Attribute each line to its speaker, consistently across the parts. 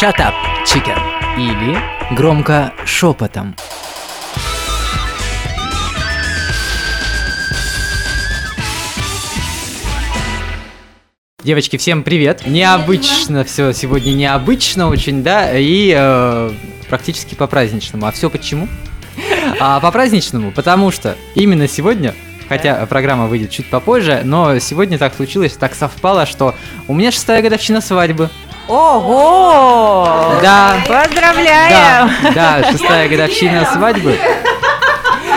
Speaker 1: Shut up, chicken. Или громко шепотом. Девочки, всем привет! Необычно все сегодня, необычно очень, да, и э, практически по-праздничному. А все почему? А по-праздничному, потому что именно сегодня Хотя программа выйдет чуть попозже, но сегодня так случилось, так совпало, что у меня шестая годовщина свадьбы.
Speaker 2: Ого!
Speaker 1: Да.
Speaker 2: Поздравляем!
Speaker 1: Да, да, шестая годовщина свадьбы.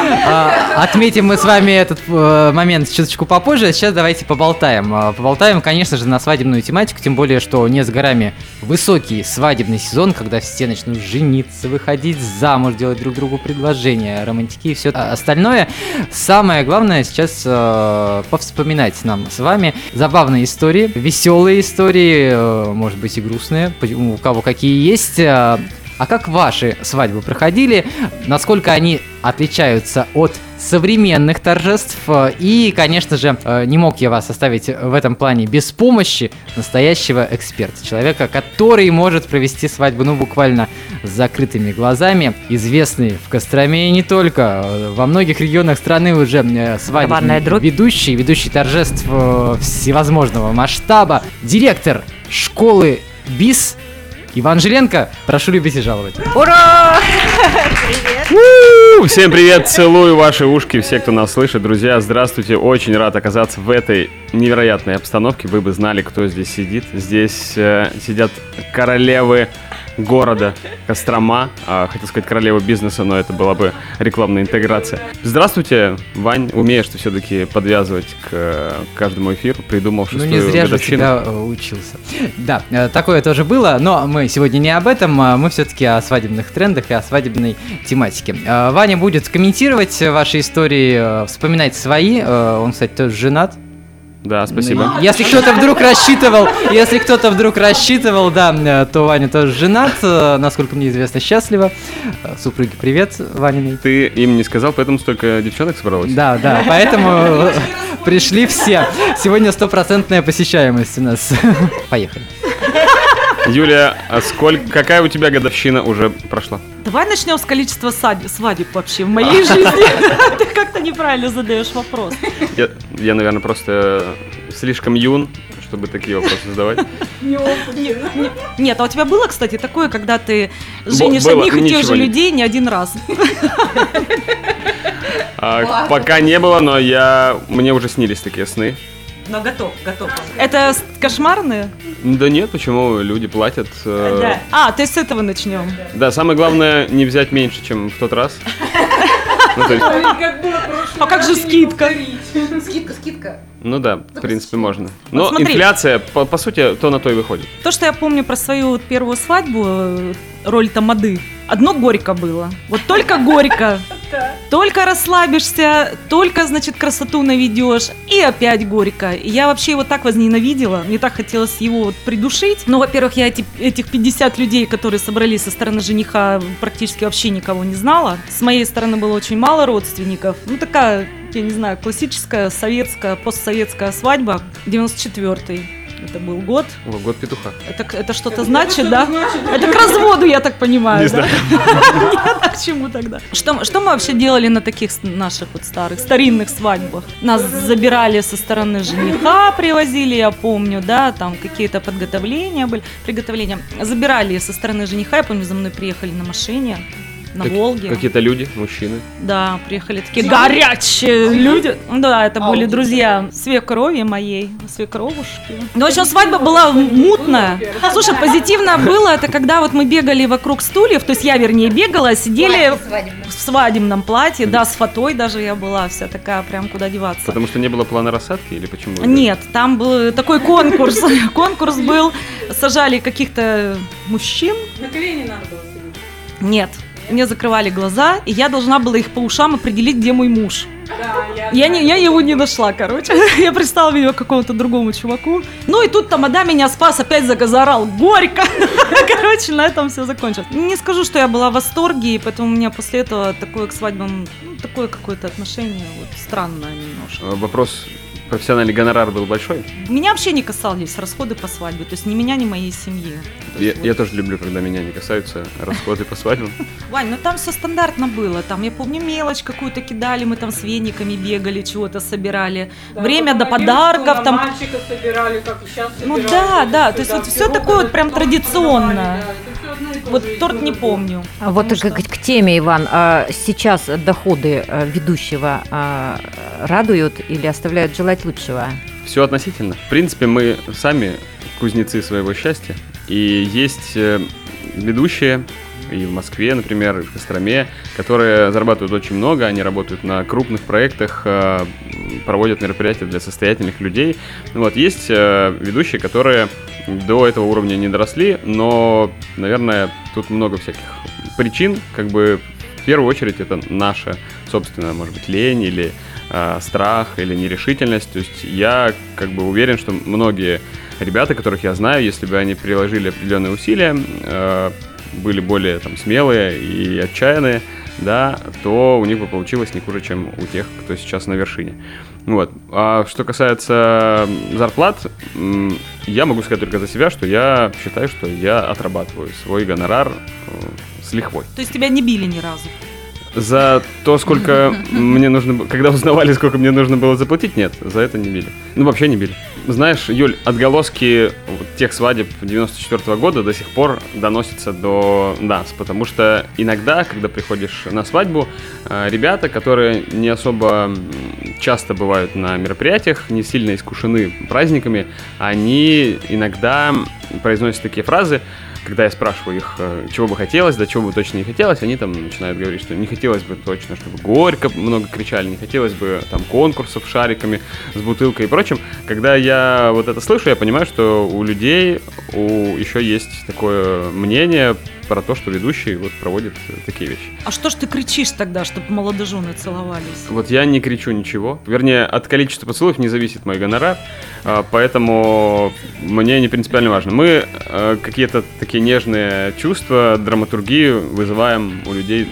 Speaker 1: А, Отметим мы с вами этот э, момент чуточку попозже. а Сейчас давайте поболтаем. А, Поболтаем, конечно же, на свадебную тематику, тем более, что не с горами высокий свадебный сезон, когда все начнут жениться, выходить замуж, делать друг другу предложения, романтики и все остальное. Самое главное сейчас э, повспоминать нам с вами забавные истории, веселые истории, э, может быть и грустные, у кого какие есть. Э, а как ваши свадьбы проходили? Насколько они отличаются от современных торжеств? И, конечно же, э, не мог я вас оставить в этом плане без помощи настоящего эксперта. Человека, который может провести свадьбу, ну, буквально с закрытыми глазами. Известный в Костроме и не только. Э, Во многих регионах страны уже э, свадебный ведущий, ведущий торжеств э, всевозможного масштаба. Директор школы БИС Иван Жиленко, прошу любить и жаловать.
Speaker 2: Ура!
Speaker 3: У, Всем привет, целую ваши ушки, все, кто нас слышит. Друзья, здравствуйте, очень рад оказаться в этой невероятной обстановке. Вы бы знали, кто здесь сидит. Здесь э, сидят королевы города Кострома. А, хотел сказать королевы бизнеса, но это была бы рекламная интеграция. Здравствуйте, Вань. Умеешь ты все-таки подвязывать к э, каждому эфиру. Придумал
Speaker 1: Ну
Speaker 3: шестую
Speaker 1: не зря же тебя э, учился. Да, э, такое тоже было, но мы сегодня не об этом, а мы все-таки о свадебных трендах и о свадебной тематике. Э, Ваня будет комментировать ваши истории, э, вспоминать свои. Э, Он, кстати, тоже женат.
Speaker 3: Да, спасибо.
Speaker 1: Если кто-то вдруг рассчитывал, если кто-то вдруг рассчитывал, да, э, то Ваня тоже женат, э, насколько мне известно, счастливо. Э, Супруги, привет, Ваниной.
Speaker 3: Ты им не сказал, поэтому столько девчонок собралось?
Speaker 1: Да, да, поэтому пришли все. Сегодня стопроцентная посещаемость у нас. Поехали.
Speaker 3: Юлия, а сколько, какая у тебя годовщина уже прошла?
Speaker 2: Давай начнем с количества свадеб вообще в моей жизни. Ты как-то неправильно задаешь вопрос.
Speaker 3: Я, наверное, просто слишком юн, чтобы такие вопросы задавать.
Speaker 2: Нет, а у тебя было, кстати, такое, когда ты женишь одних и тех же людей не один раз?
Speaker 3: А, пока не было, но я мне уже снились такие сны.
Speaker 2: Но готов, готов. Это кошмарные?
Speaker 3: Да нет, почему люди платят? э,
Speaker 2: А, то есть с этого начнем.
Speaker 3: Да, самое главное не взять меньше, чем в тот раз. Ну,
Speaker 2: А как же скидка?
Speaker 4: Скидка, скидка.
Speaker 3: ну да, в принципе, можно. Но
Speaker 2: смотри.
Speaker 3: инфляция, по, по сути, то на то и выходит.
Speaker 2: То, что я помню про свою вот первую свадьбу, роль тамады, одно горько было. Вот только горько. Только расслабишься, только, значит, красоту наведешь, и опять горько. И я вообще его так возненавидела, мне так хотелось его вот придушить. Ну, во-первых, я эти, этих 50 людей, которые собрались со стороны жениха, практически вообще никого не знала. С моей стороны было очень мало родственников. Ну, такая, я не знаю, классическая советская, постсоветская свадьба, 94-й. Это был год.
Speaker 3: О, год петуха.
Speaker 2: Это, это что-то значит, да? Это к разводу, я так понимаю.
Speaker 3: Не
Speaker 2: да?
Speaker 3: знаю.
Speaker 2: Нет, а к чему тогда? Что, что мы вообще делали на таких наших вот старых, старинных свадьбах? Нас забирали со стороны жениха, привозили, я помню, да, там какие-то подготовления были, приготовления. Забирали со стороны жениха, я помню, за мной приехали на машине, на
Speaker 3: Как-
Speaker 2: Волге.
Speaker 3: Какие-то люди, мужчины.
Speaker 2: Да, приехали такие горячие люди. Ну Да, это были друзья свекрови моей, свекровушки. Ну, в общем, свадьба была мутная. Слушай, позитивно было, это когда вот мы бегали вокруг стульев, то есть я, вернее, бегала, а сидели в свадебном платье, да, с фатой даже я была вся такая, прям куда деваться.
Speaker 3: Потому что не было плана рассадки или почему?
Speaker 2: Нет, там был такой конкурс. Конкурс был, сажали каких-то мужчин.
Speaker 4: На колени надо было сидеть.
Speaker 2: Нет, мне закрывали глаза, и я должна была их по ушам определить, где мой муж.
Speaker 4: Да, я...
Speaker 2: Я, не, я его не нашла, короче. Я представила ее какому-то другому чуваку. Ну и тут тамада меня спас, опять заг- заорал горько. Короче, на этом все закончилось. Не скажу, что я была в восторге, и поэтому у меня после этого такое к свадьбам, ну, такое какое-то отношение вот странное немножко.
Speaker 3: Вопрос профессиональный гонорар был большой.
Speaker 2: Меня вообще не касались расходы по свадьбе, то есть ни меня, ни моей семьи. То
Speaker 3: Я,
Speaker 2: есть
Speaker 3: я
Speaker 2: вот.
Speaker 3: тоже люблю, когда меня не касаются расходы по свадьбам.
Speaker 2: Вань, ну там все стандартно было. Там, я помню, мелочь какую-то кидали, мы там с вениками бегали, чего-то собирали. Время до подарков там.
Speaker 4: Мальчика собирали, как и сейчас
Speaker 2: Ну да, да, то есть
Speaker 4: да,
Speaker 2: вот
Speaker 4: пирог
Speaker 2: такое вот прям традиционно.
Speaker 4: да,
Speaker 2: Вот торт не помню.
Speaker 5: А вот
Speaker 2: потому
Speaker 5: к,
Speaker 2: что-
Speaker 5: к теме, Иван, а сейчас доходы а, ведущего а, радуют или оставляют желать лучшего?
Speaker 3: Все относительно. В принципе, мы сами кузнецы своего счастья. И есть э, ведущие и в Москве, например, и в Костроме, которые зарабатывают очень много, они работают на крупных проектах, э, проводят мероприятия для состоятельных людей. Вот, есть э, ведущие, которые до этого уровня не доросли, но, наверное, тут много всяких причин, как бы в первую очередь это наша собственная, может быть, лень или э, страх или нерешительность. То есть я как бы уверен, что многие ребята, которых я знаю, если бы они приложили определенные усилия, э, были более там смелые и отчаянные, да, то у них бы получилось не хуже, чем у тех, кто сейчас на вершине. Вот. А что касается зарплат, я могу сказать только за себя, что я считаю, что я отрабатываю свой гонорар э, с лихвой.
Speaker 2: То есть тебя не били ни разу.
Speaker 3: За то, сколько мне нужно было... Когда узнавали, сколько мне нужно было заплатить, нет, за это не били. Ну, вообще не били. Знаешь, Юль, отголоски тех свадеб 94 года до сих пор доносятся до нас, потому что иногда, когда приходишь на свадьбу, э, ребята, которые не особо часто бывают на мероприятиях, не сильно искушены праздниками, они иногда произносят такие фразы, когда я спрашиваю их, э, чего бы хотелось, да чего бы точно не хотелось, они там начинают говорить, что не хотелось бы точно, чтобы горько много кричали, не хотелось бы там конкурсов шариками, с бутылкой и прочим. Когда я вот это слышу, я понимаю, что у людей у еще есть такое мнение про то, что ведущий вот проводит э, такие вещи.
Speaker 2: А что ж ты кричишь тогда, чтобы молодожены целовались?
Speaker 3: Вот я не кричу ничего. Вернее, от количества поцелуев не зависит мой гонорар, а, поэтому мне не принципиально важно. Мы э, какие-то такие нежные чувства, драматургию вызываем у людей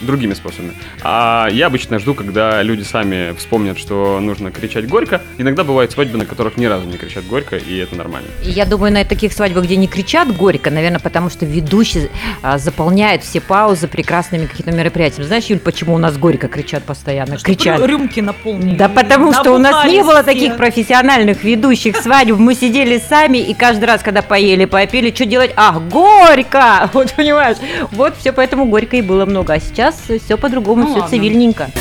Speaker 3: другими способами. А я обычно жду, когда люди сами вспомнят, что нужно кричать горько. Иногда бывают свадьбы, на которых ни разу не кричат горько, и это нормально.
Speaker 5: Я думаю, на таких свадьбах, где не кричат горько, наверное, потому что ведущий а, заполняет все паузы прекрасными какими-то мероприятиями. Знаешь, Юль, почему у нас горько кричат постоянно?
Speaker 2: Чтоб рю-
Speaker 5: Кричат.
Speaker 2: рюмки наполнили.
Speaker 5: Да потому что у нас не было таких профессиональных ведущих свадеб. Мы сидели сами, и каждый раз, когда поели, попили, что делать? Ах, горько! Вот понимаешь? Вот все поэтому горько и было много. А сейчас все по-другому,
Speaker 2: Ну
Speaker 5: все
Speaker 2: ладно.
Speaker 5: цивильненько.
Speaker 6: Ты,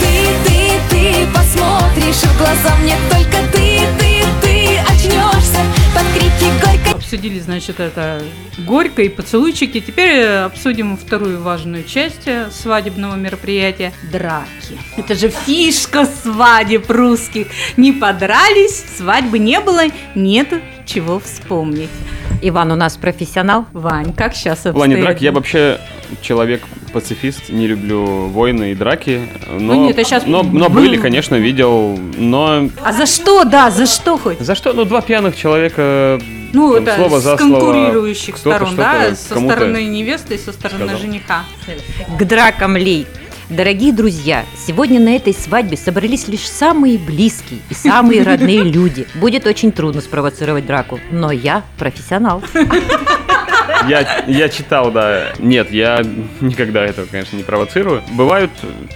Speaker 6: ты, ты посмотришь в глаза мне только ты, ты, ты очнешься под крики горько.
Speaker 4: Обсудили, значит, это горько и поцелуйчики. Теперь э, обсудим вторую важную часть э, свадебного мероприятия – драки. Это же фишка свадеб русских. Не подрались, свадьбы не было, нету чего вспомнить.
Speaker 5: Иван у нас профессионал.
Speaker 4: Вань, как сейчас
Speaker 3: В плане драки я вообще человек-пацифист, не люблю войны и драки. Но,
Speaker 4: Ну нет, а щас
Speaker 3: но, но
Speaker 4: был.
Speaker 3: были, конечно, видел. Но
Speaker 4: А за что, да, за что хоть?
Speaker 3: за что? Ну, два пьяных человека
Speaker 4: Ну,
Speaker 3: Там
Speaker 4: это
Speaker 3: слово
Speaker 4: с
Speaker 3: за слово
Speaker 4: конкурирующих
Speaker 3: кто-то
Speaker 4: сторон, да, со стороны невесты и со стороны
Speaker 3: сказал.
Speaker 4: жениха.
Speaker 5: К дракам лей. Дорогие друзья, сегодня на этой свадьбе собрались лишь самые близкие и самые родные люди. Будет очень трудно спровоцировать драку, но я профессионал.
Speaker 3: Я, я читал, да. Нет, я никогда этого, конечно, не провоцирую. Бывают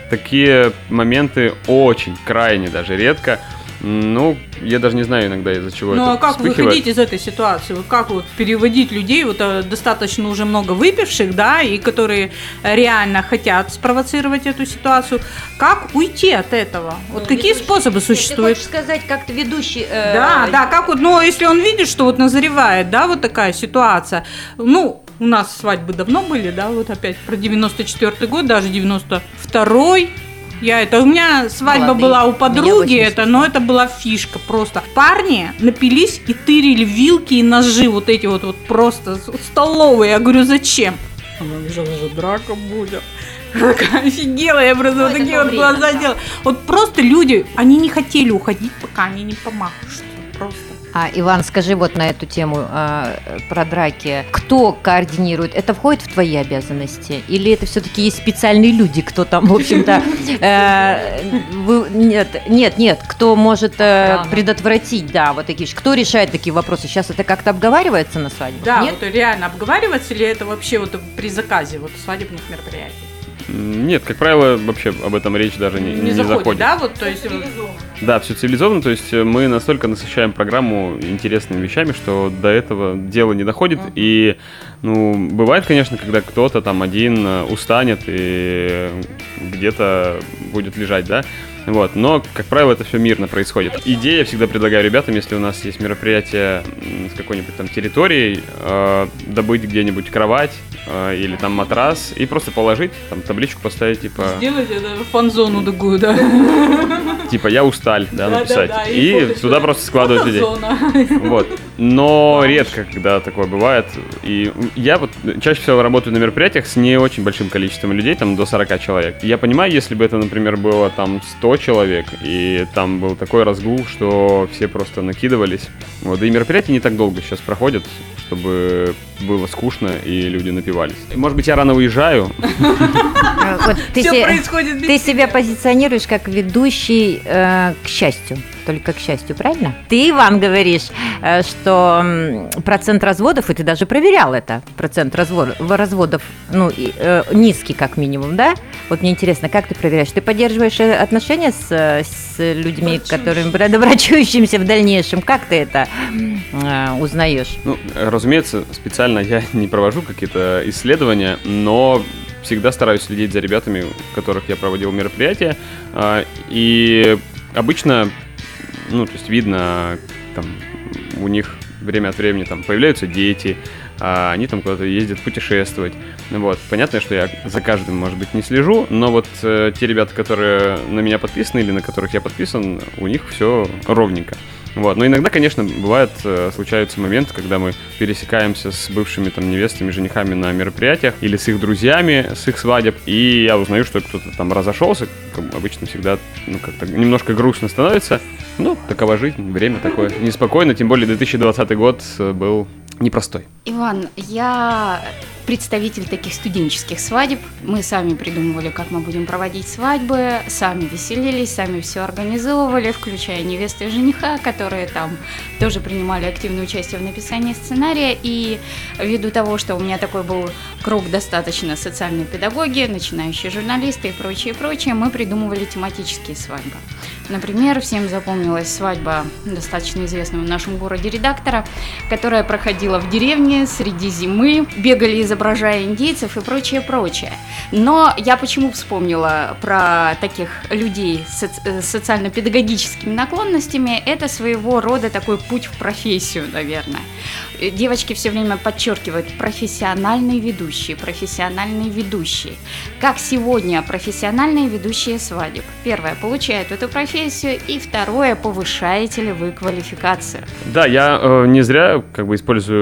Speaker 3: такие моменты очень, крайне даже редко. Ну, я даже не знаю иногда из-за чего
Speaker 4: Ну
Speaker 3: это
Speaker 4: а как
Speaker 3: вспыхивает.
Speaker 4: выходить из этой ситуации? Вот как вот переводить людей, вот э, достаточно уже много выпивших, да, и которые реально хотят спровоцировать эту ситуацию. Как уйти от этого? Вот какие способы существуют?
Speaker 5: сказать, как ведущий...
Speaker 4: Да, да, как вот, ну, если он видит, что вот назревает, да, вот такая ситуация, ну, у нас свадьбы давно были, да, вот опять про 94 год, даже 92-й, я это, у меня свадьба
Speaker 5: Молодые.
Speaker 4: была у подруги,
Speaker 5: 88.
Speaker 4: это, но это была фишка просто. Парни напились и тырили вилки и ножи, вот эти вот, вот просто столовые. Я говорю, зачем? Она «Это же драка будет. Офигела, я просто
Speaker 5: Ну,
Speaker 4: вот такие вот
Speaker 5: время,
Speaker 4: глаза
Speaker 5: да.
Speaker 4: делала. Вот просто люди, они не хотели уходить, пока они не помахают. Просто.
Speaker 5: А, Иван, скажи вот на эту тему а, про драки. Кто координирует? Это входит в твои обязанности? Или это все-таки есть специальные люди, кто там, в общем-то... э, Нет, нет, нет, кто может э, предотвратить, да, вот такие вещи. Кто решает такие вопросы? Сейчас это как-то обговаривается на свадьбе?
Speaker 4: Да, вот реально обговаривается ли это вообще вот при заказе вот свадебных мероприятий?
Speaker 3: Нет, как правило, вообще об этом речь даже не, не заходит.
Speaker 4: да, вот, то есть...
Speaker 3: Да, все цивилизованно, то есть э, мы настолько насыщаем программу интересными вещами, что до этого дело не доходит. И, ну, бывает, конечно, когда кто-то там один э, устанет и где-то будет лежать, да. Вот, но, как правило, это все мирно происходит. Идея всегда предлагаю ребятам, если у нас есть мероприятие с какой-нибудь там территорией, э, добыть где-нибудь кровать э, или там матрас и просто положить, там табличку поставить, типа,
Speaker 4: Сделать это фан-зону такую, да.
Speaker 3: типа я усталь, да, написать. И туда просто складывать людей. Вот. Но редко, когда такое бывает. И я вот чаще всего работаю на мероприятиях с не очень большим количеством людей, там до 40 человек. Я понимаю, если бы это, например, было там 100 человек, и там был такой разгул, что все просто накидывались. Вот. И мероприятия не так долго сейчас проходят, чтобы было скучно и люди напивались. Может быть, я рано уезжаю,
Speaker 5: вот ты
Speaker 4: Все
Speaker 5: се-
Speaker 4: происходит
Speaker 5: Ты себя позиционируешь как ведущий э, к счастью, только к счастью, правильно? Ты, Иван, говоришь, э, что процент разводов, и ты даже проверял это, процент развод- разводов, ну, и, э, низкий как минимум, да? Вот мне интересно, как ты проверяешь? Ты поддерживаешь отношения с, с людьми, которыми брачующимися в дальнейшем? Как ты это э, узнаешь?
Speaker 3: Ну, разумеется, специально я не провожу какие-то исследования, но всегда стараюсь следить за ребятами, которых я проводил мероприятия. А, И обычно, ну, то есть видно, там, у них время от времени там появляются дети, а они там куда-то ездят путешествовать. Вот. Понятно, что я за каждым, может быть, не слежу, но вот э, те ребята, которые на меня подписаны или на которых я подписан, у них все ровненько. Вот. Но иногда, конечно, бывает, э, случаются моменты, когда мы пересекаемся с бывшими там невестами, женихами на мероприятиях или с их друзьями, с их свадеб, и я узнаю, что кто-то там разошелся, как обычно всегда, ну, как-то немножко грустно становится. Ну, такова жизнь, время такое неспокойно, тем более 2020 год э, был непростой.
Speaker 7: Иван, я представитель таких студенческих свадеб. Мы сами придумывали, как мы будем проводить свадьбы, сами веселились, сами все организовывали, включая невесты и жениха, которые там тоже принимали активное участие в написании сценария. И ввиду того, что у меня такой был круг достаточно социальной педагоги, начинающие журналисты и прочее, прочее, мы придумывали тематические свадьбы. Например, всем запомнилась свадьба достаточно известного в нашем городе редактора, которая проходила в деревне среди зимы, бегали изображая индейцев и прочее, прочее. Но я почему вспомнила про таких людей с соци- э, социально-педагогическими наклонностями, это своего рода такой путь в профессию, наверное. Э, Девочки все время подчеркивают профессиональные ведущие, профессиональные ведущие. Как сегодня профессиональные ведущие свадеб? Первое, получают эту профессию, и второе, повышаете ли вы квалификацию?
Speaker 3: Да, я э, не зря как бы использую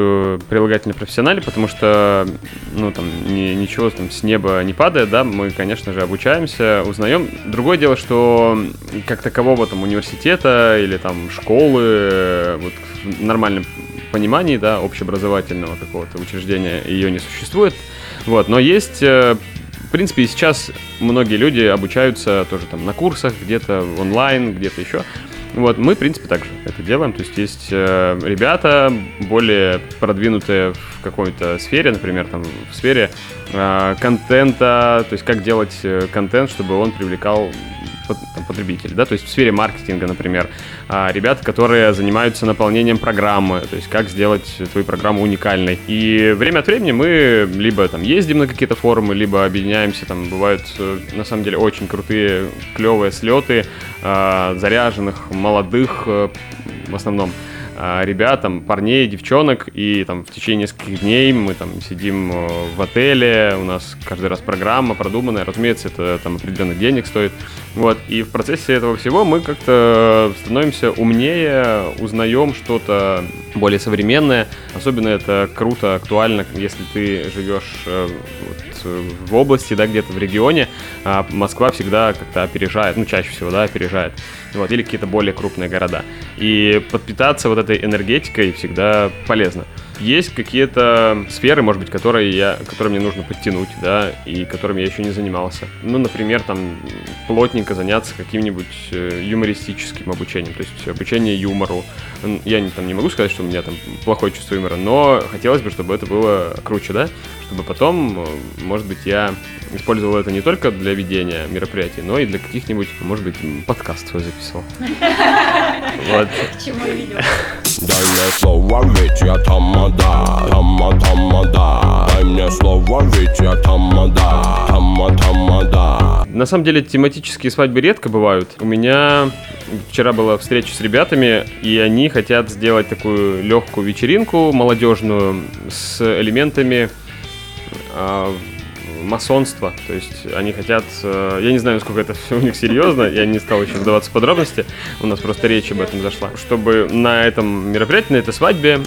Speaker 3: прилагательное профессионале, потому что, ну, там, ни- ничего там с неба не падает, да, мы, конечно же, обучаемся, узнаем. Другое дело, что как такового там университета или там школы, вот в нормальном понимании, да, общеобразовательного какого-то учреждения ее не существует, вот, но есть э, в принципе, и сейчас многие люди обучаются тоже там на курсах, где-то онлайн, где-то еще. Вот, мы, в принципе, также это делаем. То есть есть э, ребята более продвинутые в какой-то сфере, например, там в сфере э, контента, то есть как делать э, контент, чтобы он привлекал там, потребителей, да, то есть в сфере маркетинга, например, а, ребята, которые занимаются наполнением программы, то есть как сделать твою программу уникальной. И время от времени мы либо там ездим на какие-то форумы, либо объединяемся, там бывают э, на самом деле очень крутые, клевые слеты а, заряженных, молодых э, в основном ребят, там, парней, девчонок, и там в течение нескольких дней мы там сидим э, в отеле, у нас каждый раз программа продуманная, разумеется, это там определенных денег стоит, вот, и в процессе этого всего мы как-то становимся умнее, узнаем что-то более современное, особенно это круто, актуально, если ты живешь э, в области, да, где-то в регионе, а Москва всегда как-то опережает, ну, чаще всего, да, опережает, вот, или какие-то более крупные города. И подпитаться вот этой энергетикой всегда полезно. Есть какие-то сферы, может быть, которые, я, которые мне нужно подтянуть, да, и которыми я еще не занимался. Ну, например, там, плотненько заняться каким-нибудь э, юмористическим обучением, то есть обучение юмору. Я не, там, не могу сказать, что у меня там плохое чувство юмора, но хотелось бы, чтобы это было круче, да, чтобы потом, э, может быть, я использовал это не только для ведения мероприятий, но и для каких-нибудь, может быть, подкастов я записывал. Вот.
Speaker 8: Дай мне слово, ведь я тамада, тама тамада. Дай мне слово, ведь я тамада, тама тамада.
Speaker 3: На самом деле тематические свадьбы редко бывают. У меня вчера была встреча с ребятами, и они хотят сделать такую легкую вечеринку молодежную с элементами масонства. То есть они хотят... э, Я не знаю, насколько это все у них серьезно, я не стал еще вдаваться в подробности, у нас просто речь об этом зашла. Чтобы на этом мероприятии, на этой свадьбе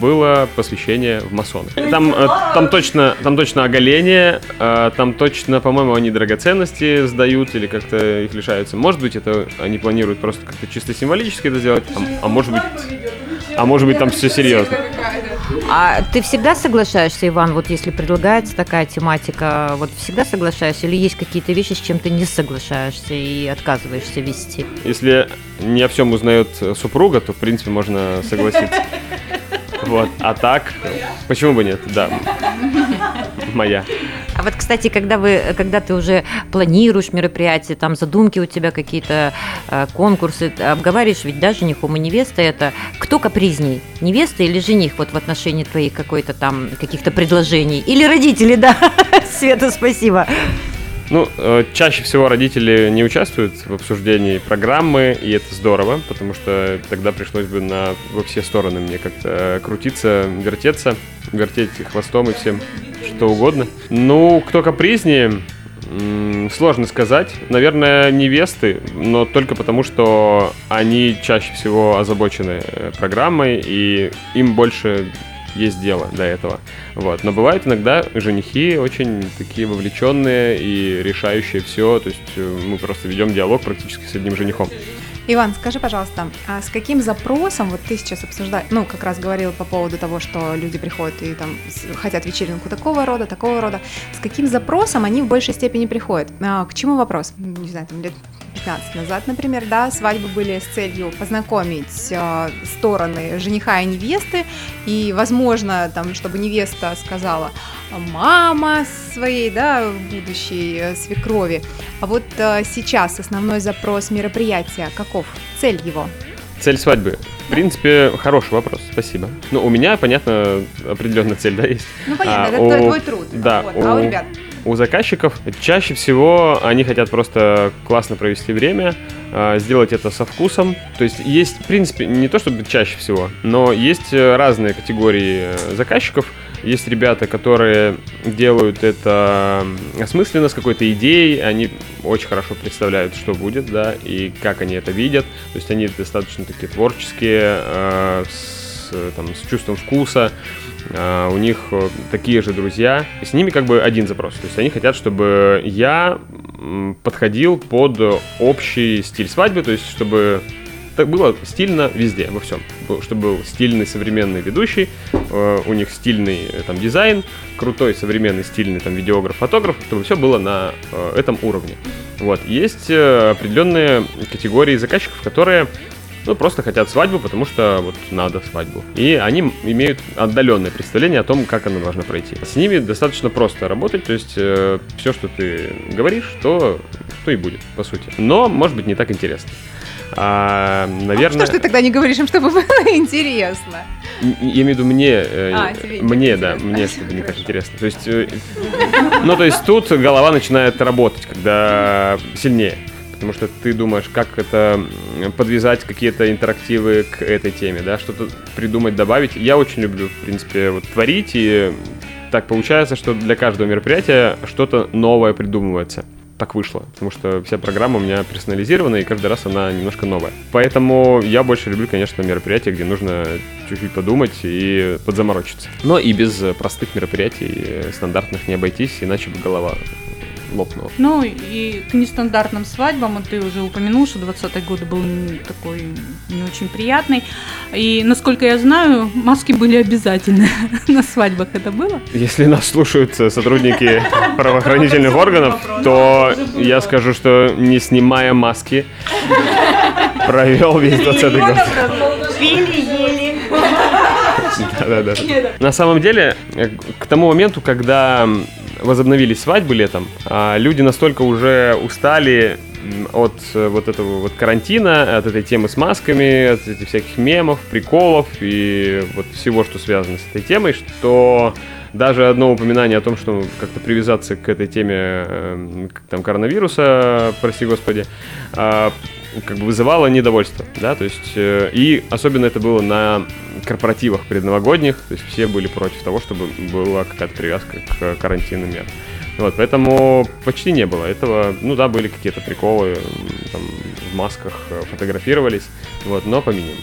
Speaker 3: было посвящение в масоны. Там, э, там, точно, там точно оголение, э, там точно, по-моему, они драгоценности сдают или как-то их лишаются. Может быть, это они планируют просто как-то чисто символически это сделать, а, а может быть, а может быть там все серьезно.
Speaker 5: А ты всегда соглашаешься, Иван, вот если предлагается такая тематика, вот всегда соглашаешься или есть какие-то вещи, с чем ты не соглашаешься и отказываешься вести?
Speaker 3: Если не о всем узнает супруга, то, в принципе, можно согласиться. Вот. А так, почему бы нет? Да. Моя.
Speaker 5: А вот, кстати, когда вы, когда ты уже планируешь мероприятие, там задумки у тебя какие-то, э, конкурсы, обговариваешь ведь даже женихом и невестой это, кто капризней, невеста или жених вот в отношении твоих какой-то там каких-то предложений? Или родители, да? Света, спасибо.
Speaker 3: Ну, э, чаще всего родители не участвуют в обсуждении программы, и это здорово, потому что тогда пришлось бы на, во все стороны мне как-то э, крутиться, вертеться, вертеть хвостом и всем что угодно. Ну, кто капризнее, сложно сказать. Наверное, невесты, но только потому, что они чаще всего озабочены э, программой, и им больше есть дело до этого. Вот. Но бывают иногда женихи очень такие вовлеченные и решающие все. То есть э, мы просто ведем диалог практически с одним женихом.
Speaker 9: Иван, скажи, пожалуйста, а с каким запросом, вот ты сейчас обсуждаешь, ну, как раз говорил по поводу того, что люди приходят и там хотят вечеринку такого рода, такого рода, с каким запросом они в большей степени приходят? А, к чему вопрос? Не знаю, там лет 15 назад, например, да, свадьбы были с целью познакомить а, стороны жениха и невесты, и, возможно, там, чтобы невеста сказала мама своей, да, будущей э, свекрови, а вот э, сейчас основной запрос мероприятия каков? Цель его?
Speaker 3: Цель свадьбы. В принципе, хороший вопрос, спасибо. Ну, у меня, понятно, определенная цель, да, есть.
Speaker 9: Ну, понятно,
Speaker 3: А,
Speaker 9: это
Speaker 3: у-
Speaker 9: твой, твой труд.
Speaker 3: да,
Speaker 9: Вот, А у
Speaker 3: у-
Speaker 9: ребят?
Speaker 3: У заказчиков чаще всего они хотят просто классно провести время, а, сделать это со вкусом. То есть есть, в принципе, не то чтобы чаще всего, но есть э, разные категории заказчиков. Есть ребята, которые делают это осмысленно, с какой-то идеей, они очень хорошо представляют, что будет, да, и как они это видят. То есть они достаточно такие творческие, э, с, э, там, с чувством вкуса. А, у них э, такие же друзья, и с ними как бы один запрос. То есть они хотят, чтобы я подходил под общий стиль свадьбы, то есть чтобы так было стильно везде, во всем. Чтобы был стильный современный ведущий, э, у них стильный э, там дизайн, крутой современный стильный там видеограф, фотограф, чтобы все было на э, этом уровне. Вот. Есть э, определенные категории заказчиков, которые ну, просто хотят свадьбу, потому что вот надо свадьбу. И они имеют отдаленное представление о том, как она должна пройти. С ними достаточно просто работать, то есть все, что ты говоришь, то, то и будет, по сути. Но, может быть, не так интересно. А, наверное,
Speaker 9: Что ж ты тогда не говоришь им, чтобы было интересно?
Speaker 3: я имею в виду мне, э,
Speaker 9: А,
Speaker 3: мне, да,
Speaker 9: интересно.
Speaker 3: мне, чтобы не так интересно. То есть, э, ну, то есть тут голова начинает работать, когда сильнее. Потому что ты думаешь, как это подвязать какие-то интерактивы к этой теме, да, что-то придумать, добавить. Я очень люблю, в принципе, вот творить, и так получается, что для каждого мероприятия что-то новое придумывается. Так вышло, потому что вся программа у меня персонализирована, и каждый раз она немножко новая. Поэтому я больше люблю, конечно, мероприятия, где нужно чуть-чуть подумать и подзаморочиться. Но и без э, простых мероприятий э, стандартных не обойтись, иначе бы голова лопнуло.
Speaker 4: Ну и к нестандартным свадьбам, вот ты уже упомянул, что 20-й год был такой не очень приятный. И, насколько я знаю, маски были обязательны на свадьбах. Это было?
Speaker 3: Если нас слушают э, сотрудники правоохранительных органов, то я скажу, что не снимая маски, провел весь 20 год. Да-да-да. На самом деле, э, к тому моменту, когда возобновились свадьбы летом, а, люди настолько уже устали от э, вот этого вот карантина, от этой темы с масками, от этих всяких мемов, приколов и вот всего, что связано с этой темой, что даже одно упоминание о том, что как-то привязаться к этой теме э, к- там, коронавируса, прости господи, а, как бы вызывало недовольство, да, то есть, э, и особенно это было на корпоративах предновогодних, то есть все были против того, чтобы была какая-то привязка к карантинным мерам. Вот, поэтому почти не было этого, ну да, были какие-то приколы, там, в масках э, фотографировались, вот, но по минимуму.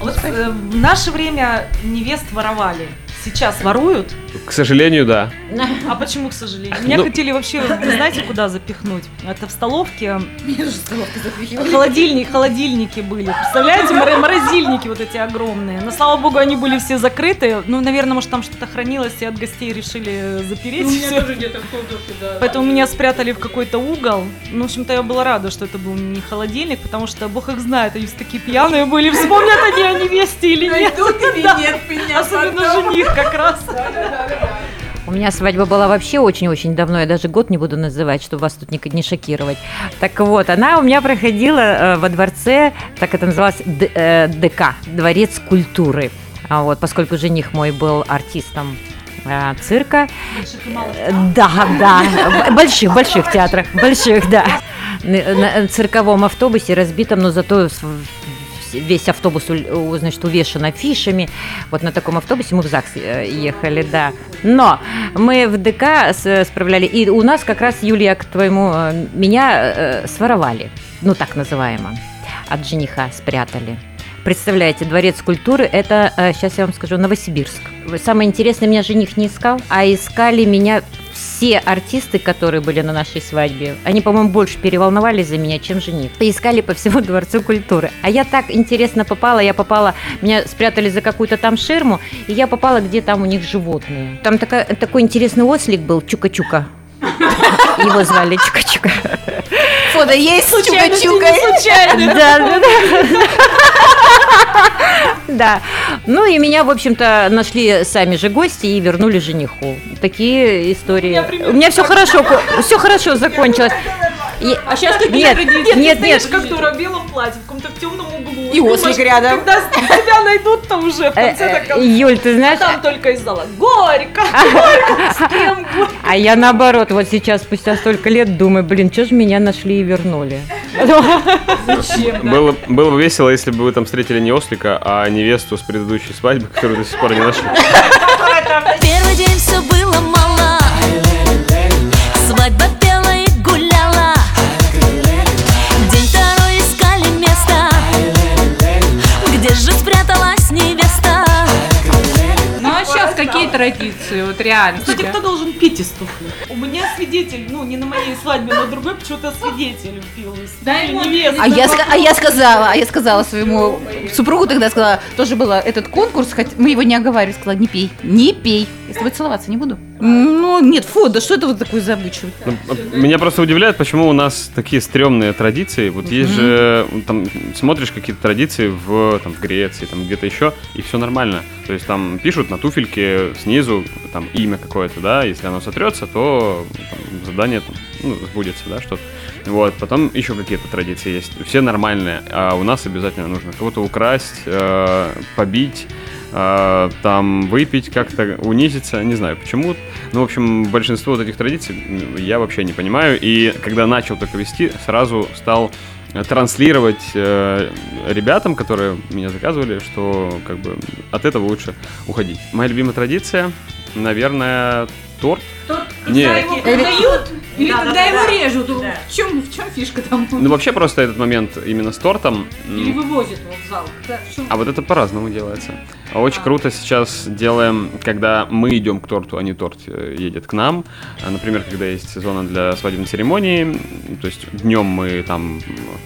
Speaker 2: Вот э, в наше время невест воровали. Сейчас воруют.
Speaker 3: К сожалению, да.
Speaker 2: А почему, к сожалению? Меня
Speaker 3: Ну-
Speaker 2: хотели вообще, вы знаете, куда запихнуть? Это в столовке. Холодильник, холодильники были. Представляете, моро- морозильники вот эти огромные. Но, слава богу, они были все закрыты. Ну, наверное, может, там что-то хранилось, и от гостей решили запереть всё.
Speaker 4: где-то в кладовке, да.
Speaker 2: Поэтому меня спрятали в какой-то угол. Ну, в общем-то, я была рада, что это был не холодильник, потому что, бог их знает, они все такие пьяные были. Вспомнят они о невесте или нет. Да. Особенно жених как раз.
Speaker 5: У меня свадьба была вообще очень-очень давно, я даже год не буду называть, чтобы вас тут не, не шокировать. Так вот, она у меня проходила э, во дворце, так это называлось э, ДК, Дворец культуры. А вот, поскольку жених мой был артистом э, цирка. Э, Да, да, больших, больших театрах, больших, да. На цирковом автобусе разбитом, но зато весь автобус, значит, увешан афишами. Вот на таком автобусе мы в ЗАГС э, ехали, да. Но мы в ДК справляли, и у нас как раз, Юлия, к твоему, э, меня э, своровали, ну так называемо, от жениха спрятали. Представляете, Дворец культуры, это, сейчас я вам скажу, Новосибирск. Самое интересное, меня жених не искал, а искали меня все артисты, которые были на нашей свадьбе. Они, по-моему, больше переволновались за меня, чем жених. И искали по всему Дворцу культуры. А я так интересно попала, я попала, меня спрятали за какую-то там ширму, и я попала, где там у них животные. Там такая, такой интересный ослик был, Чука-Чука. Его звали Чука-Чука.
Speaker 9: Фото есть с чука-чукой?
Speaker 5: Да, да, да. Да. Ну и меня, в общем-то, нашли сами же гости и вернули жениху. Такие истории. У меня все хорошо, все хорошо закончилось.
Speaker 2: А сейчас
Speaker 5: Нет,
Speaker 2: Нет,
Speaker 5: нет,
Speaker 2: ты
Speaker 5: нет.
Speaker 2: как дура в белом платье, в каком-то темном.
Speaker 9: И ослик рядом.
Speaker 2: Когда тебя найдут-то уже, в
Speaker 5: Э,
Speaker 2: конце
Speaker 5: э,
Speaker 2: такого.
Speaker 5: Юль, ты знаешь,
Speaker 2: там только из зала горько, горько, с кем горько.
Speaker 5: а я наоборот, вот сейчас, спустя столько лет, думаю, блин, что же меня нашли и вернули?
Speaker 2: Зачем?
Speaker 3: Было, было бы весело, если бы вы там встретили не ослика, а невесту с предыдущей свадьбы, которую до сих пор не нашли.
Speaker 6: Первый день все было мало
Speaker 4: традиции, вот реально?
Speaker 2: Кстати, кто должен пить из туфли? У меня свидетель, ну не на моей свадьбе, но другой почему-то свидетель пил из туфли невесты.
Speaker 9: А я, а я сказала, а я сказала своему супругу тогда, сказала, тоже был этот конкурс, хоть мы его не оговаривали, сказала, не пей, не пей, я с тобой целоваться не буду. Ну, нет, фу, да что это вот такое за обычай?
Speaker 3: Ну, Меня просто удивляет, почему у нас такие стрёмные традиции. Вот есть же, там, смотришь какие-то традиции в, там, в Греции, там, где-то еще, и все нормально. То есть там пишут на туфельке снизу там имя какое-то, да, если оно сотрется, то там, задание там, ну, сбудется, да, что-то. Вот, потом еще какие-то традиции есть. Все нормальные, а у нас обязательно нужно кого-то украсть, э, побить, э, там выпить как-то, унизиться, не знаю почему. Ну, в общем, большинство вот этих традиций я вообще не понимаю. И когда начал только вести, сразу стал транслировать э, ребятам, которые меня заказывали, что как бы от этого лучше уходить. Моя любимая традиция, наверное, торт.
Speaker 4: Когда
Speaker 3: Нет,
Speaker 4: его продают, или
Speaker 2: Да,
Speaker 4: когда
Speaker 2: да,
Speaker 4: его
Speaker 2: да.
Speaker 4: режут?
Speaker 2: Да.
Speaker 4: В чем, в чем фишка там?
Speaker 3: ну вообще просто этот момент именно с тортом.
Speaker 4: Или вывозят его в зал? Да, в чём?
Speaker 3: А вот это по-разному делается. Очень круто сейчас делаем, когда мы идем к торту, а не торт э, едет к нам. А, Например, когда есть сезон для свадебной церемонии, то есть днем мы там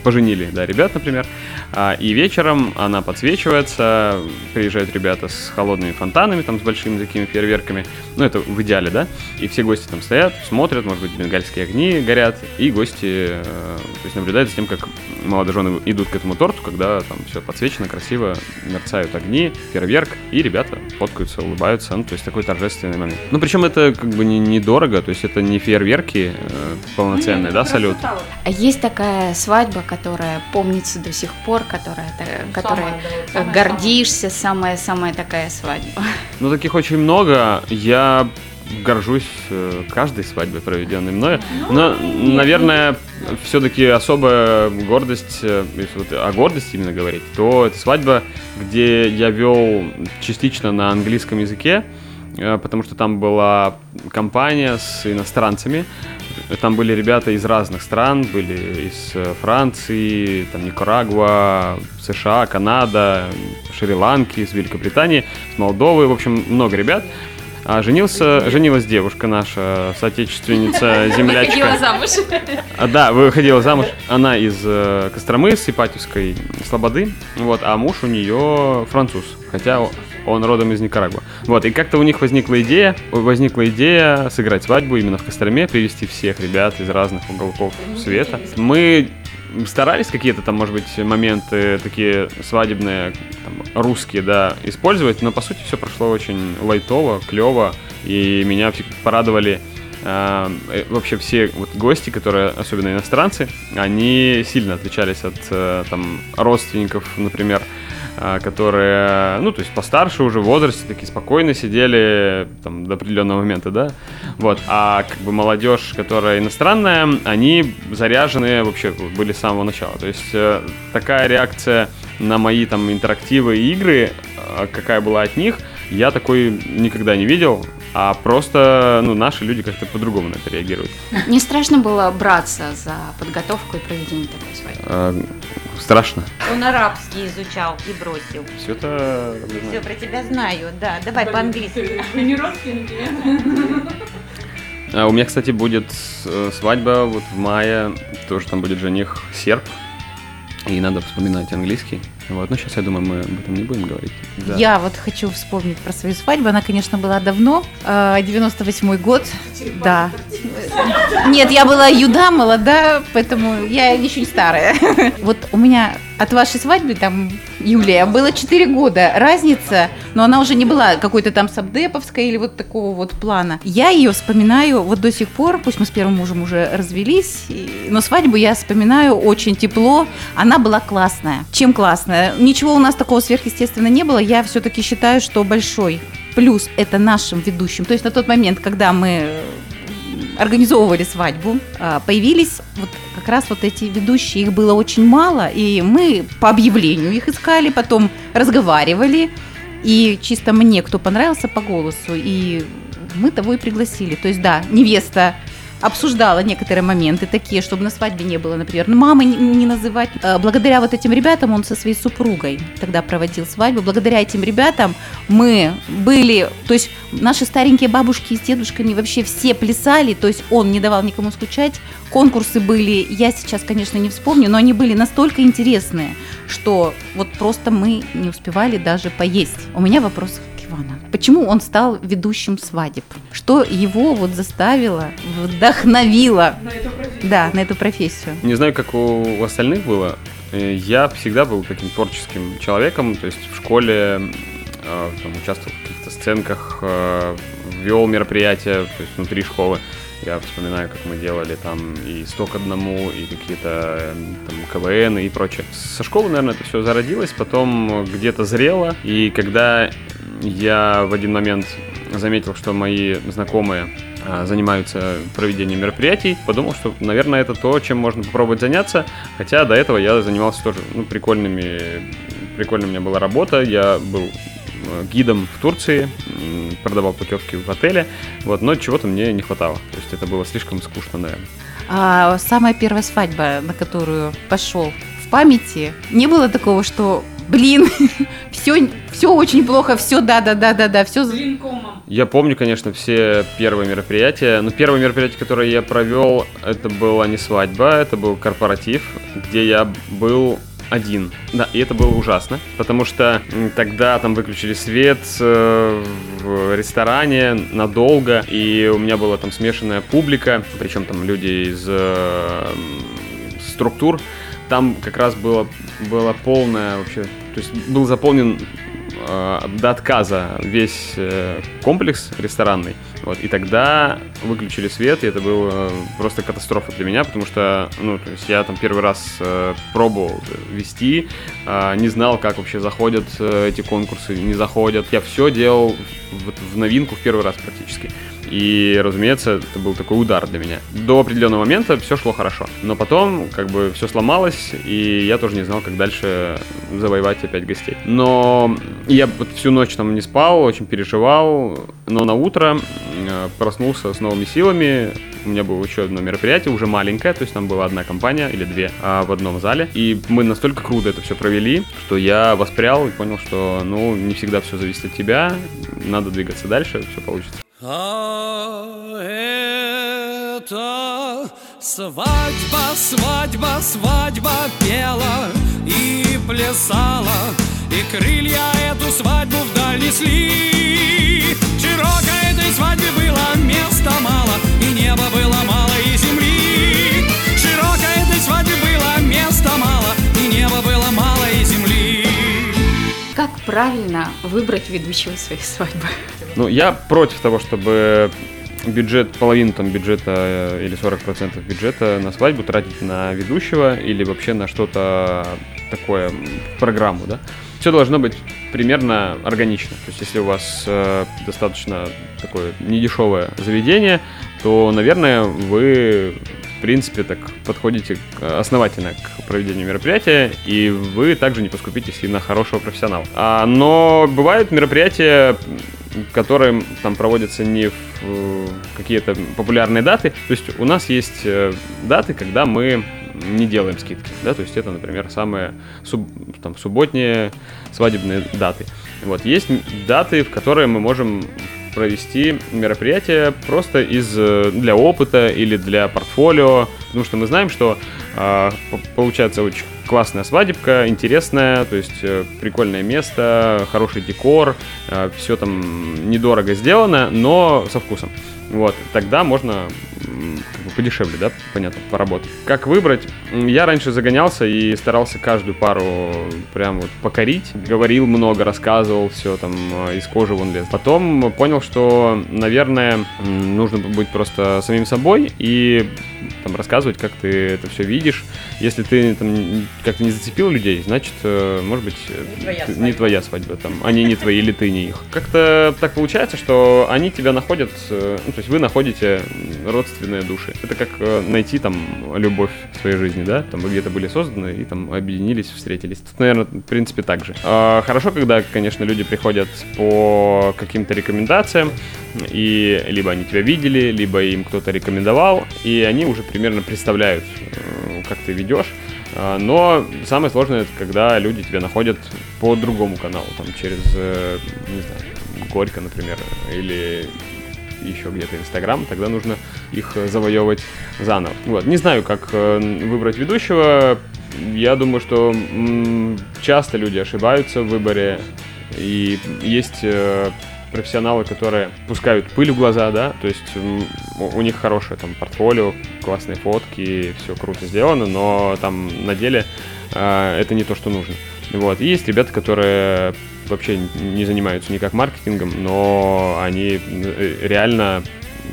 Speaker 3: поженили, да, ребят, например, а, и вечером она подсвечивается, приезжают ребята с холодными фонтанами, там с большими такими фейерверками, ну это в идеале, да, и все гости там стоят, смотрят, может быть, бенгальские огни горят, и гости, э, то есть наблюдают за тем, как молодожены идут к этому торту, когда там все подсвечено, красиво, мерцают огни, фейерверк, и ребята фоткаются, улыбаются, ну, то есть такой торжественный момент. Ну, причем это как бы не- недорого, то есть это не фейерверки э, полноценные, да, салют?
Speaker 7: А есть такая свадьба, которая помнится до сих пор, которая, та- которой гордишься, самая-самая такая свадьба.
Speaker 3: Ну, таких очень много. Я горжусь э, каждой свадьбой, проведенной мною. Но, наверное, все-таки особая гордость, э, если вот о гордости именно говорить, то это свадьба, где я вел частично на английском языке, э, потому что там была компания с иностранцами. Там были ребята из разных стран, были из Франции, там Никарагуа, США, Канада, Шри-Ланки, из Великобритании, с Молдовы, в общем, много ребят. А женился, женилась девушка наша, соотечественница, землячка.
Speaker 7: замуж.
Speaker 3: А, да, выходила замуж. Она из э, Костромы, с Ипатьевской Слободы. Вот, а муж у нее француз. Хотя он родом из Никарагуа. Вот, и как-то у них возникла идея, возникла идея сыграть свадьбу именно в Костроме, привести всех ребят из разных уголков света. Мы старались какие-то там, может быть, моменты такие свадебные, там, русские, да, использовать, но по сути все прошло очень лайтово, клево, и меня порадовали а, э, вообще все вот гости, которые, особенно иностранцы, они сильно отличались от э, там родственников, например, которые, ну, то есть постарше уже в возрасте, такие спокойно сидели там до определенного момента, да, вот, а как бы молодежь, которая иностранная, они заряжены вообще были с самого начала, то есть э, такая реакция на мои там интерактивы и игры, э, какая была от них, я такой никогда не видел, а просто, ну, наши люди как-то по-другому на это реагируют.
Speaker 7: Не страшно было браться за подготовку и проведение такой свадьбы?
Speaker 3: Страшно.
Speaker 5: Он арабский изучал и бросил.
Speaker 3: Все это...
Speaker 5: Все про тебя знаю, да. Давай по-английски.
Speaker 4: Вы не родственники?
Speaker 3: А, У меня, кстати, будет э, свадьба вот в мае. Тоже там будет жених серб. И надо вспоминать английский. Вот, но сейчас, я думаю, мы об этом не будем говорить. Да.
Speaker 10: Я вот хочу вспомнить про свою свадьбу. Она, конечно, была давно. э, 98 год. Да. Нет, я была юда, молода, поэтому я еще не старая. Вот у меня от вашей свадьбы, там, Юлия, было 4 года разница, но она уже не была какой-то там сабдеповской или вот такого вот плана. Я ее вспоминаю вот до сих пор, пусть мы с первым мужем уже развелись, но свадьбу я вспоминаю очень тепло. Она была классная. Чем классная? Ничего у нас такого сверхъестественного не было. Я все-таки считаю, что большой плюс это нашим ведущим. То есть на тот момент, когда мы организовывали свадьбу, а, появились вот как раз вот эти ведущие, их было очень мало, и мы по объявлению их искали, потом разговаривали, и чисто мне кто понравился по голосу, и мы того и пригласили. То есть да, невеста обсуждала некоторые моменты такие, чтобы на свадьбе не было, например, ну, мамы не, называть. Э, Благодаря вот этим ребятам он со своей супругой тогда проводил свадьбу. Благодаря этим ребятам мы были, то есть наши старенькие бабушки с дедушками вообще все плясали, то есть он не давал никому скучать. Конкурсы были, я сейчас, конечно, не вспомню, но они были настолько интересные, что вот просто мы не успевали даже поесть. У меня вопрос к Ивану. Почему он стал ведущим свадеб? Что его вот заставило, вдохновило да, на эту профессию?
Speaker 3: Не знаю, как у остальных было. Э, Я всегда был таким творческим человеком, то есть в школе э, там, участвовал в каких-то сценках, э, вел мероприятия то есть внутри школы. Я вспоминаю, как мы делали там и «Сто к одному», и какие-то э, там КВН и прочее. Со школы, наверное, это все зародилось, потом где-то зрело. И когда я в один момент заметил, что мои знакомые а, занимаются проведением мероприятий, подумал, что, наверное, это то, чем можно попробовать заняться. Хотя до этого я занимался тоже ну, прикольными, прикольная у меня была работа. Я был гидом в Турции, продавал путевки в отеле, вот, но чего-то мне не хватало. То есть это было слишком скучно, наверное.
Speaker 10: А самая первая свадьба, на которую пошел в памяти, не было такого, что блин, все, все очень плохо, все да-да-да-да-да, все...
Speaker 3: Я помню, конечно, все первые мероприятия. Но первое мероприятие, которое я провел, это была не свадьба, это был корпоратив, где я был один. Да, и это было ужасно, потому что тогда там выключили свет э, в ресторане надолго, и у меня была там смешанная публика, причем там люди из э, структур. Там как раз было, было полное вообще, то есть был заполнен э, до отказа весь э, комплекс ресторанный. Вот, и тогда выключили свет, и это было просто катастрофа для меня, потому что, ну, то есть я там первый раз э, пробовал вести, э, не знал, как вообще заходят э, эти конкурсы, не заходят. Я все делал в, в новинку в первый раз практически. И, разумеется, это был такой удар для меня. До определенного момента все шло хорошо. Но потом, как бы, все сломалось, и я тоже не знал, как дальше завоевать опять гостей. Но я всю ночь там не спал, очень переживал. Но на утро э, проснулся с новыми силами. У меня было еще одно мероприятие, уже маленькое, то есть там была одна компания или две а, в одном зале. И мы настолько круто это все провели, что я воспрял и понял, что, ну, не всегда все зависит от тебя, надо двигаться дальше, все получится.
Speaker 11: А это свадьба, свадьба, свадьба пела и плясала, и крылья эту свадьбу вдаль несли. Широко этой свадьбе было места мало, и неба было мало, и земли. Широко этой свадьбе было места мало, и неба было мало, и земли.
Speaker 7: Как правильно выбрать ведущего своей свадьбы?
Speaker 3: Ну, я против того, чтобы бюджет, половину там бюджета э, или 40% бюджета на свадьбу тратить на ведущего или вообще на что-то такое, программу, да. Все должно быть примерно органично. То есть, если у вас э, достаточно такое недешевое заведение, то, наверное, вы в принципе так подходите основательно к проведению мероприятия, и вы также не поскупитесь и на хорошего профессионала. А, но бывают мероприятия, которые там проводятся не в какие-то популярные даты. То есть у нас есть э, даты, когда мы не делаем скидки, да, то есть это, например, самые суб- там, субботние свадебные даты. Вот, есть даты, в которые мы можем провести мероприятие просто из э, для опыта или для портфолио, потому что мы знаем, что п- получается очень классная свадебка, интересная, то есть э, прикольное место, хороший декор, все там недорого сделано, но со вкусом. Вот, тогда можно как бы подешевле, да, понятно, поработать. Как выбрать? Я раньше загонялся и старался каждую пару прям вот покорить. Говорил много, рассказывал, все там э, из кожи вон лез. Потом понял, что, наверное, нужно быть просто самим собой и там рассказывать, как ты это все видишь. Если ты там как-то не зацепил людей, значит, э, может быть, э, ты- не твоя свадьба, там, они не твои или ты не их. Как-то так получается, что они тебя находят, ну, то есть вы находите м, родственные души. Это как э, найти там любовь в своей жизни, да, там вы где-то были созданы и там объединились, встретились. Тут, наверное, в принципе, так же. А, Хорошо, когда, конечно, люди приходят по каким-то рекомендациям, и либо они тебя видели, либо им кто-то рекомендовал, и они уже примерно представляют, э, как ты ведешь. А, Но самое сложное, это когда люди тебя находят по другому каналу, там через, э, не знаю, Горько, например, или еще где-то Инстаграм, тогда нужно их э, завоевывать заново. Вот. Не знаю, как э, выбрать ведущего. Я думаю, что часто люди ошибаются в выборе. И есть э, профессионалы, которые пускают пыль в глаза, да, то есть у них хорошее там портфолио, классные фотки, все круто сделано, но там на деле э, это не то, что нужно. Вот. И есть ребята, которые вообще не занимаются никак маркетингом, но они э, реально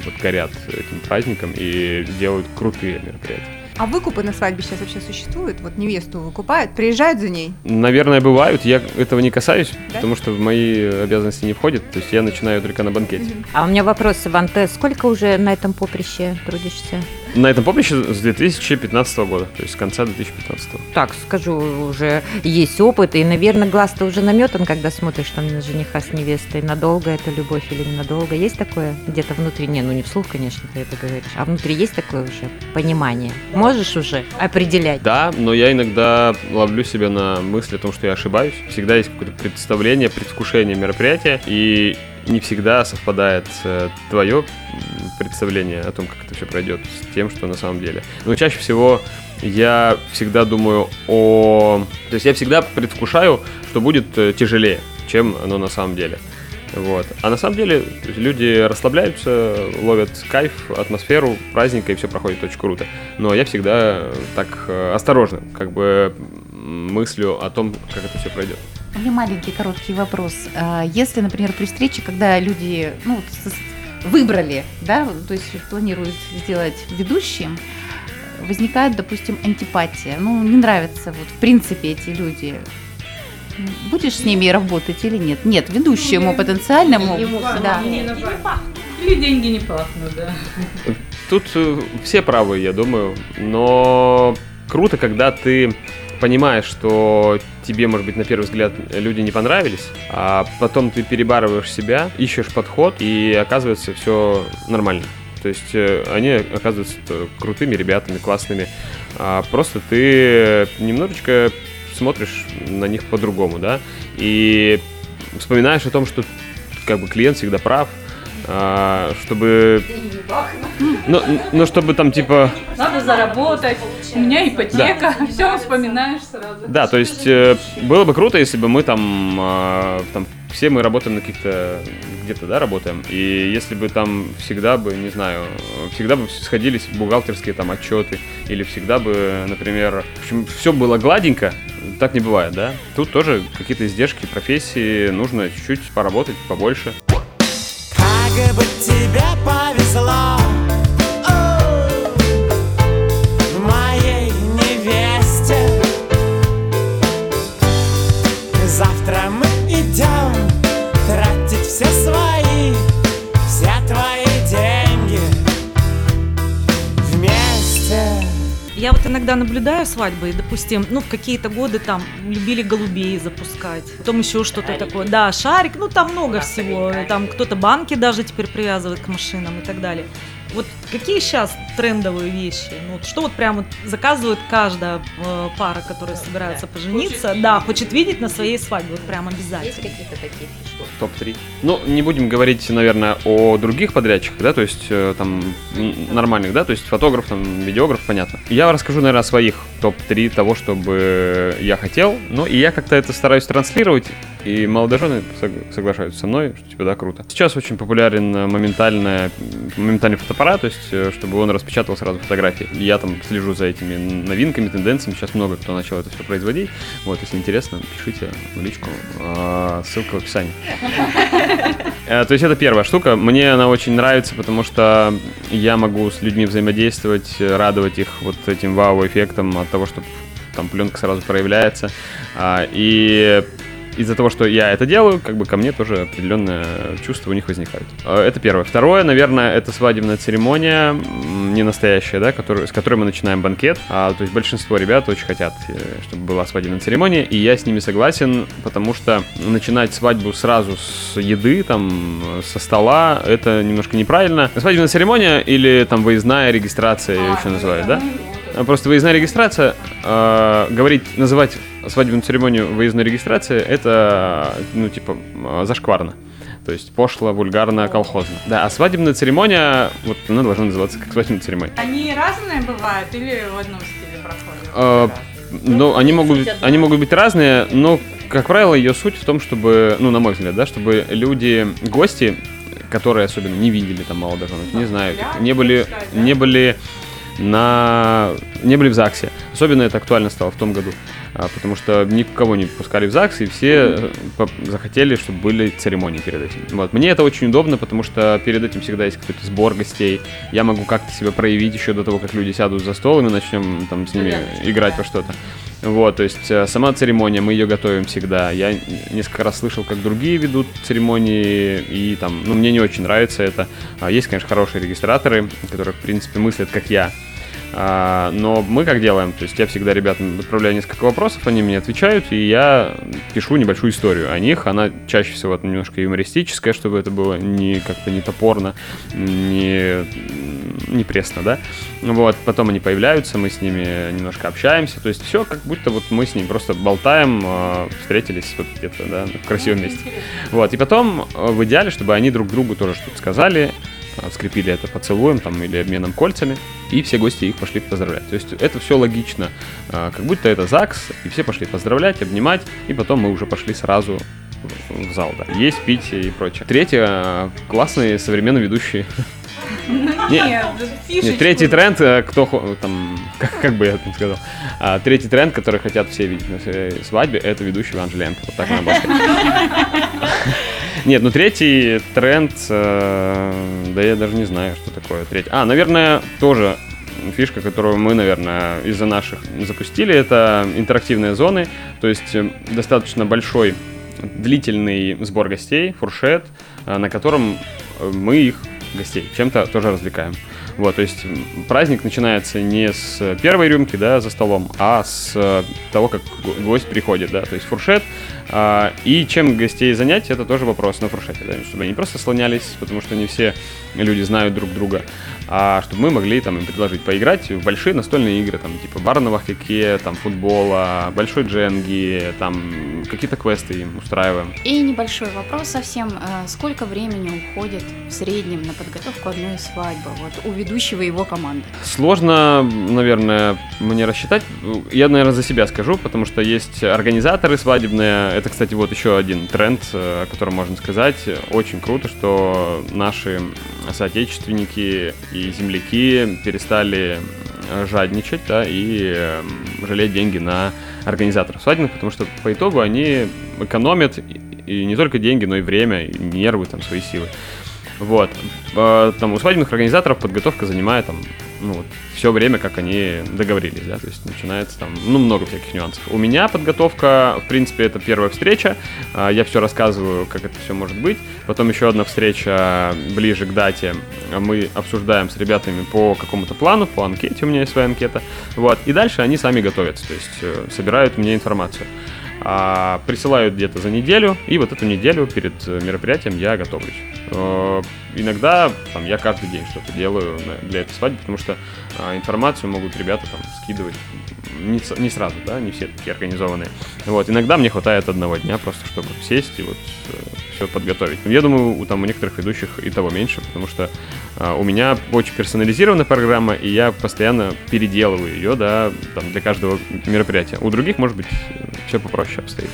Speaker 3: вот горят этим праздником и делают крутые мероприятия.
Speaker 9: А выкупы на свадьбе сейчас вообще существуют? Вот невесту выкупают, приезжают за ней.
Speaker 3: Наверное, бывают. Я этого не касаюсь,
Speaker 9: Да?
Speaker 3: потому что в мои обязанности не входит. То есть я начинаю только на банкете.
Speaker 5: А у меня вопрос, Иван, ты сколько уже на этом поприще трудишься?
Speaker 3: На этом поприще с 2015 года, то есть с конца 2015.
Speaker 5: Так, скажу, уже есть опыт, и, наверное, глаз-то уже наметан, когда смотришь там на жениха с невестой. Надолго это любовь или ненадолго? Есть такое где-то внутри? Не, ну не вслух, конечно, ты это говоришь. А внутри есть такое уже понимание? Можешь уже определять?
Speaker 3: Да, но я иногда ловлю себя на мысли о том, что я ошибаюсь. Всегда есть какое-то представление, предвкушение мероприятия, и не всегда совпадает э, твое представление о том, как это все пройдет, с тем, что на самом деле. Но чаще всего я всегда думаю о... То есть я всегда предвкушаю, что будет э, тяжелее, чем оно на самом деле. Вот. А на самом деле люди расслабляются, ловят кайф, атмосферу праздника, и все проходит очень круто. Но я всегда так э, осторожно, как бы мыслю о том, как это все пройдет.
Speaker 10: У меня маленький короткий вопрос. А Если, например, при встрече, когда люди ну, выбрали, да, то есть планируют сделать ведущим, возникает, допустим, антипатия. Ну, не нравятся вот в принципе эти люди. Будешь с ними работать или нет? Нет, ведущему потенциальному. Да.
Speaker 4: Или деньги не пахнут, да.
Speaker 3: Тут э, все правы, я думаю, но круто, когда ты понимаешь, что тебе, может быть, на первый взгляд люди не понравились, а потом ты перебарываешь себя, ищешь подход, и оказывается все нормально. То есть э, они оказываются крутыми ребятами, классными. А просто ты немножечко смотришь на них по-другому, да, и вспоминаешь о том, что как бы клиент всегда прав, а, чтобы... Ну, ну, чтобы там типа...
Speaker 4: Надо заработать, у меня ипотека, все вспоминаешь сразу.
Speaker 3: Да, то есть э, было бы круто, если бы мы там, а, там все мы работаем на каких-то где-то, да, работаем, и если бы там всегда бы, не знаю, всегда бы сходились бухгалтерские там отчеты, или всегда бы, например, в общем, все было гладенько, так не бывает, да? Тут тоже какие-то издержки профессии, нужно чуть-чуть поработать побольше.
Speaker 11: Как бы тебе повезло
Speaker 2: Я вот иногда наблюдаю свадьбы, и, допустим, ну, в какие-то годы там любили голубей запускать, потом еще что-то такое. Да, шарик, ну, там много всего. Там кто-то банки даже теперь привязывает к машинам и так далее. Какие сейчас трендовые вещи? Ну, вот что вот прямо заказывает каждая э, пара, которая собирается пожениться, да, хочет видеть на своей свадьбе, вот прям обязательно.
Speaker 5: какие-то такие фишки?
Speaker 3: Топ-3. Ну, не будем говорить, наверное, о других подрядчиках, да, то есть э, там нормальных, да, то есть фотограф, там, видеограф, понятно. Я расскажу, наверное, о своих топ-3 того, чтобы я хотел, ну, и я как-то это стараюсь транслировать, и молодожены сог- соглашаются со мной, что типа, да, круто. Сейчас очень популярен э, моментальная, моментальный фотоаппарат, то есть, э, чтобы он распечатал сразу фотографии. Я там слежу за этими новинками, тенденциями, сейчас много кто начал это все производить. Вот, если интересно, пишите в личку, А, ссылка в описании. Э, То есть это первая штука. Мне она очень нравится, потому что я могу с людьми взаимодействовать, радовать их вот этим вау-эффектом от того, что там пленка сразу проявляется. А, И из-за того, что я это делаю, как бы ко мне тоже определенное чувство у них возникает. Э, Это первое. Второе, наверное, это свадебная церемония, не настоящая, да, который, с которой мы начинаем банкет. А, то есть большинство ребят очень хотят, э, чтобы была свадебная церемония, и я с ними согласен, потому что начинать свадьбу сразу с еды, там, со стола, это немножко неправильно. Свадебная церемония или там выездная регистрация, ее еще называют, да? А Просто выездная регистрация, э, говорить, называть свадебную церемонию выездной регистрацией, это, ну, типа, э, зашкварно. То есть пошло, вульгарно, колхозно. Да, а свадебная церемония, вот она должна называться как свадебная церемония.
Speaker 4: Они разные бывают или в одном стиле проходят?
Speaker 3: Э, ну, они могут, они могут быть разные, но, как правило, ее суть в том, чтобы, ну, на мой взгляд, да, чтобы люди, гости, которые особенно не видели там молодоженов, не знаю, не были, не были на не были в ЗАГСе. Особенно это актуально стало в том году, а, потому что никого не пускали в ЗАГС, и все э, захотели, чтобы были церемонии перед этим. Вот. Мне это очень удобно, потому что перед этим всегда есть какой-то сбор гостей. Я могу как-то себя проявить еще до того, как люди сядут за стол, и мы начнем там с ними играть во что-то. Вот, то есть э, сама церемония, мы ее готовим всегда. Я несколько раз слышал, как другие ведут церемонии, и там, ну, мне не очень нравится это. А Есть, конечно, хорошие регистраторы, которые, в принципе, мыслят, как я. А, но мы как делаем? То есть я всегда ребятам отправляю несколько вопросов, они мне отвечают, и я пишу небольшую историю о них. Она чаще всего немножко юмористическая, чтобы это было не как-то не топорно, не, не пресно, да. Вот, потом они появляются, мы с ними немножко общаемся. То есть все как будто вот мы с ними просто болтаем, э, встретились вот где-то, да, в красивом месте. Вот, и потом э, в идеале, чтобы они друг другу тоже что-то сказали, скрепили это поцелуем там или обменом кольцами, и все гости их пошли поздравлять. То есть это все логично, э, как будто это ЗАГС, и все пошли поздравлять, обнимать, и потом мы уже пошли сразу в зал, да. Есть, пить и прочее. Третье, э, классные современные ведущие. Нет, Нет, третий тренд, э, кто там, как, как бы я это сказал, А, третий тренд, который хотят все видеть на своей свадьбе, это ведущий Жиленко. Вот так надо сказать. Нет, ну третий тренд, э, да я даже не знаю, что такое третий. А, наверное, тоже фишка, которую мы, наверное, из-за наших запустили, это интерактивные зоны, то есть э, достаточно большой длительный сбор гостей, фуршет, э, на котором э, мы их, гостей, чем-то тоже развлекаем. Вот, то есть праздник начинается не с первой рюмки, да, за столом, а с того, как го- гость приходит, да, то есть фуршет. А, и чем гостей занять, это тоже вопрос на фуршете, да, чтобы они просто слонялись, потому что не все люди знают друг друга, а чтобы мы могли там им предложить поиграть в большие настольные игры, там типа бар на вахтяке, там футбола, большой дженги, там какие-то квесты им устраиваем.
Speaker 7: И небольшой вопрос совсем. э, Сколько времени уходит в среднем на подготовку одной свадьбы вот, у ведущего его команды?
Speaker 3: Сложно, наверное, мне рассчитать. Я, наверное, за себя скажу, потому что есть организаторы свадебные. Это, кстати, вот еще один тренд, э, о котором можно сказать. Очень круто, что наши соотечественники и земляки перестали э, жадничать, да, и э, жалеть деньги на организаторов свадебных, потому что по итогу они экономят и- не только деньги, но и время, и нервы, там, свои силы. Вот. Там у свадебных организаторов подготовка занимает там, ну, вот, все время, как они договорились, да, то есть начинается там, ну, много всяких нюансов. У меня подготовка, в принципе, это первая встреча, А, я все рассказываю, как это все может быть, потом еще одна встреча ближе к дате, мы обсуждаем с ребятами по какому-то плану, по анкете, у меня есть своя анкета, вот, и дальше они сами готовятся, то есть э, собирают мне информацию. А, присылают где-то за неделю, и вот эту неделю перед э, мероприятием я готовлюсь. Э, Иногда там, я каждый день что-то делаю для этой свадьбы, потому что а, информацию могут ребята там скидывать не, не сразу, да, не все такие организованные. Вот, иногда мне хватает одного дня просто, чтобы сесть и вот все подготовить. Но я думаю, у, там, у некоторых ведущих и того меньше, потому что а, у меня очень персонализированная программа, и я постоянно переделываю ее, да, там, для каждого мероприятия. У других, может быть, все попроще обстоит.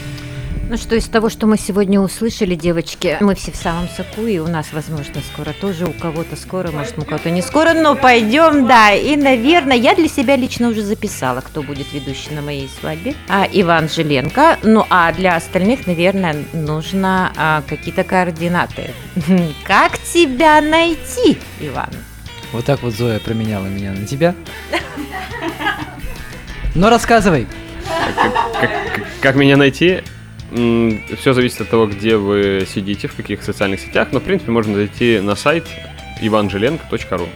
Speaker 5: Ну что, из того, что мы сегодня услышали, девочки, мы все в самом соку, и у нас, возможно, скоро тоже, у кого-то скоро, может, у кого-то не скоро, но пойдем, да. И, наверное, я для себя лично уже записала, кто будет ведущий на моей свадьбе. А, Иван Жиленко. Ну, а для остальных, наверное, нужно а, какие-то координаты. Как тебя найти, Иван?
Speaker 1: Вот так вот Зоя променяла меня на тебя. Но рассказывай.
Speaker 3: Как, как- как меня найти? Все зависит от того, где вы сидите, в каких социальных сетях, но, в принципе, можно зайти на сайт ivangelenko.ru.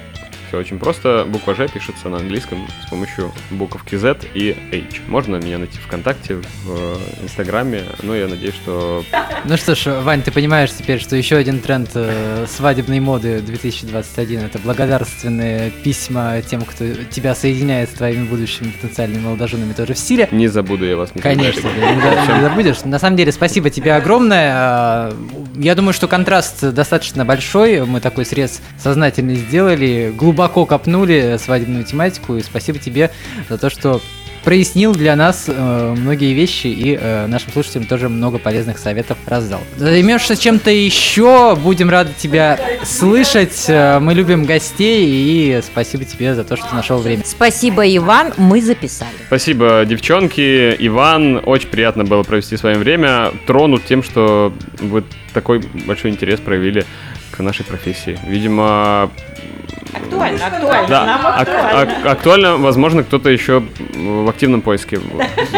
Speaker 3: Все очень просто. Буква Ж пишется на английском с помощью буковки Z и H. Можно меня найти ВКонтакте, в э, Инстаграме. Ну, я надеюсь, что
Speaker 1: Ну что ж, Вань, ты понимаешь теперь, что еще один тренд э, свадебной моды 2021 это благодарственные письма тем, кто тебя соединяет с твоими будущими потенциальными молодоженами тоже в стиле.
Speaker 3: не забуду я вас никогда.
Speaker 1: Конечно, не за- не забудешь. На самом деле, спасибо тебе огромное. А, Я думаю, что контраст достаточно большой. Мы такой срез сознательный сделали, глубоко копнули свадебную тематику. И спасибо тебе за то, что прояснил для нас э, многие вещи и э, нашим слушателям тоже много полезных советов раздал. Займешься чем-то еще, будем рады тебя слышать. Э, Мы любим гостей и спасибо тебе за то, что нашел время.
Speaker 5: Спасибо, Иван, мы записали.
Speaker 3: Спасибо, девчонки, Иван. Очень приятно было провести с вами время. Тронут тем, что вы такой большой интерес проявили к нашей профессии. Видимо,
Speaker 5: Актуально, актуально.
Speaker 3: да, ак- ак- актуально, возможно, кто-то еще в активном поиске.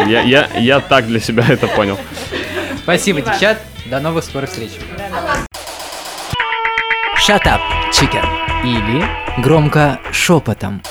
Speaker 3: Я, я, я так для себя это понял.
Speaker 1: Спасибо, девчат. До новых скорых встреч. Shut up, chicken. Или громко шепотом.